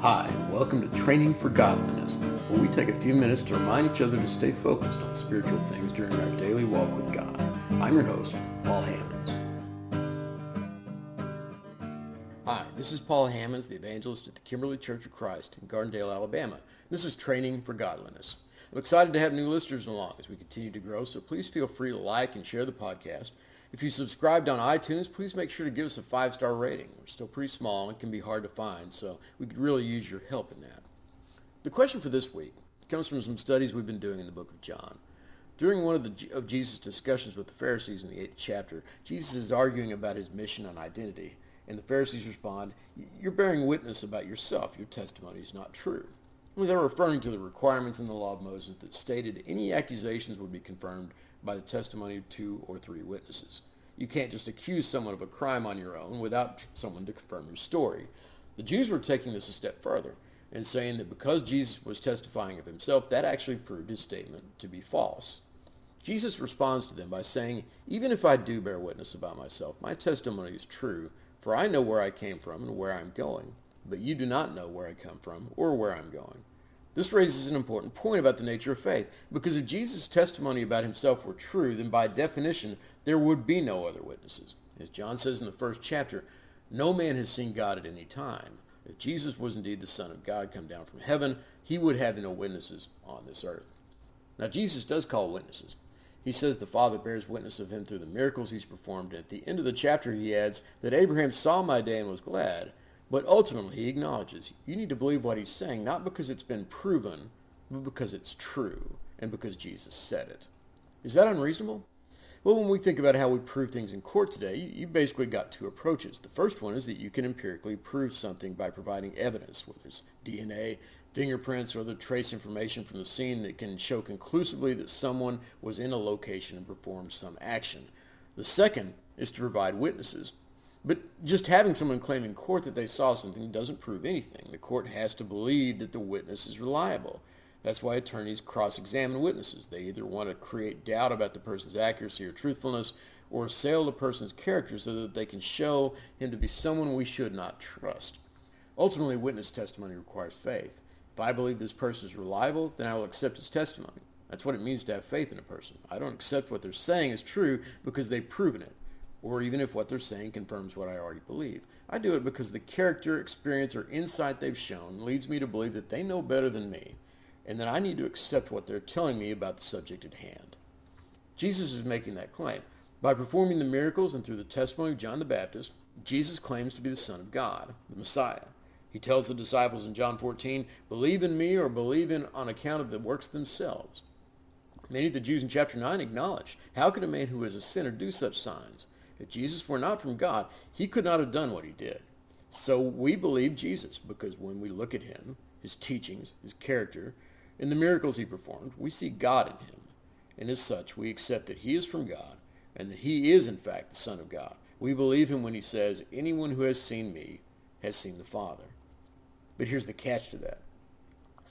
Hi, welcome to Training for Godliness, where we take a few minutes to remind each other to stay focused on spiritual things during our daily walk with God. I'm your host, Paul Hammonds. Hi, this is Paul Hammonds, the evangelist at the Kimberly Church of Christ in Gardendale, Alabama. This is Training for Godliness. I'm excited to have new listeners along as we continue to grow, so please feel free to like and share the podcast. If you subscribed on iTunes, please make sure to give us a five-star rating. We're still pretty small and can be hard to find, so we could really use your help in that. The question for this week comes from some studies we've been doing in the book of John. During one of, the, of Jesus' discussions with the Pharisees in the eighth chapter, Jesus is arguing about his mission and identity, and the Pharisees respond, you're bearing witness about yourself. Your testimony is not true. They're referring to the requirements in the law of Moses that stated any accusations would be confirmed by the testimony of two or three witnesses. You can't just accuse someone of a crime on your own without someone to confirm your story. The Jews were taking this a step further and saying that because Jesus was testifying of himself, that actually proved his statement to be false. Jesus responds to them by saying, Even if I do bear witness about myself, my testimony is true, for I know where I came from and where I'm going. But you do not know where I come from or where I'm going. This raises an important point about the nature of faith, because if Jesus' testimony about himself were true, then by definition, there would be no other witnesses. As John says in the first chapter, no man has seen God at any time. If Jesus was indeed the Son of God come down from heaven, he would have no witnesses on this earth. Now, Jesus does call witnesses. He says the Father bears witness of him through the miracles he's performed. At the end of the chapter, he adds that Abraham saw my day and was glad. But ultimately, he acknowledges you need to believe what he's saying, not because it's been proven, but because it's true and because Jesus said it. Is that unreasonable? Well, when we think about how we prove things in court today, you basically got two approaches. The first one is that you can empirically prove something by providing evidence, whether it's DNA, fingerprints, or other trace information from the scene that can show conclusively that someone was in a location and performed some action. The second is to provide witnesses, but just having someone claim in court that they saw something doesn't prove anything. The court has to believe that the witness is reliable. That's why attorneys cross-examine witnesses. They either want to create doubt about the person's accuracy or truthfulness or assail the person's character so that they can show him to be someone we should not trust. Ultimately, witness testimony requires faith. If I believe this person is reliable, then I will accept his testimony. That's what it means to have faith in a person. I don't accept what they're saying is true because they've proven it or even if what they're saying confirms what I already believe. I do it because the character, experience, or insight they've shown leads me to believe that they know better than me, and that I need to accept what they're telling me about the subject at hand. Jesus is making that claim. By performing the miracles and through the testimony of John the Baptist, Jesus claims to be the Son of God, the Messiah. He tells the disciples in John 14, believe in me or believe in on account of the works themselves. Many of the Jews in chapter 9 acknowledge, how can a man who is a sinner do such signs? If Jesus were not from God, he could not have done what he did. So we believe Jesus because when we look at him, his teachings, his character, and the miracles he performed, we see God in him. And as such, we accept that he is from God and that he is in fact the Son of God. We believe him when he says, anyone who has seen me has seen the Father. But here's the catch to that.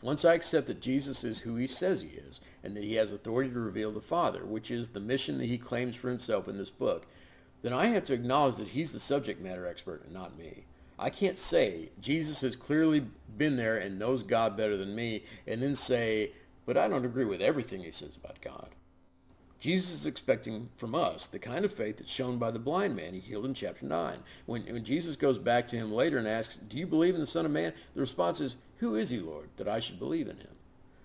Once I accept that Jesus is who he says he is, and that he has authority to reveal the Father, which is the mission that he claims for himself in this book, then I have to acknowledge that he's the subject matter expert and not me. I can't say Jesus has clearly been there and knows God better than me and then say, but I don't agree with everything he says about God. Jesus is expecting from us the kind of faith that's shown by the blind man he healed in chapter 9. When, when Jesus goes back to him later and asks, do you believe in the Son of Man? The response is, who is he, Lord, that I should believe in him?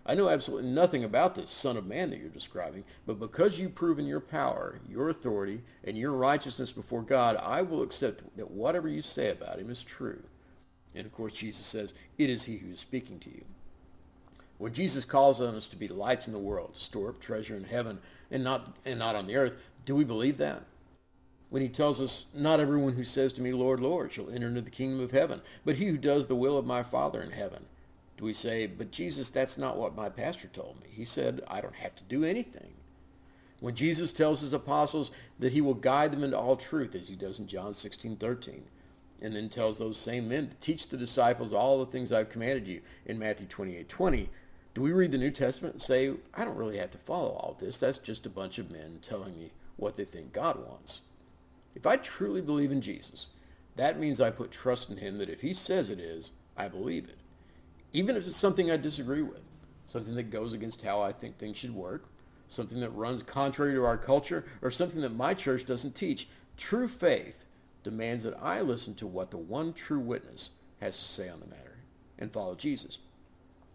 I know absolutely nothing about this Son of Man that you're describing, but because you've proven your power, your authority, and your righteousness before God, I will accept that whatever you say about him is true. And of course, Jesus says, it is he who is speaking to you. When Jesus calls on us to be lights in the world, to store up treasure in heaven and not, and not on the earth, do we believe that? When he tells us, not everyone who says to me, Lord, Lord, shall enter into the kingdom of heaven, but he who does the will of my Father in heaven do we say, but Jesus, that's not what my pastor told me. He said, I don't have to do anything. When Jesus tells his apostles that he will guide them into all truth, as he does in John 16, 13, and then tells those same men to teach the disciples all the things I've commanded you in Matthew 28, 20, do we read the New Testament and say, I don't really have to follow all this. That's just a bunch of men telling me what they think God wants. If I truly believe in Jesus, that means I put trust in him that if he says it is, I believe it. Even if it's something I disagree with, something that goes against how I think things should work, something that runs contrary to our culture, or something that my church doesn't teach. True faith demands that I listen to what the one true witness has to say on the matter and follow Jesus.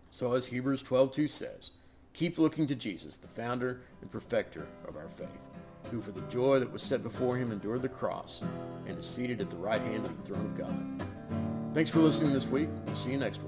So as Hebrews 12:2 says, keep looking to Jesus, the founder and perfecter of our faith, who for the joy that was set before him endured the cross and is seated at the right hand of the throne of God. Thanks for listening this week. We'll see you next week.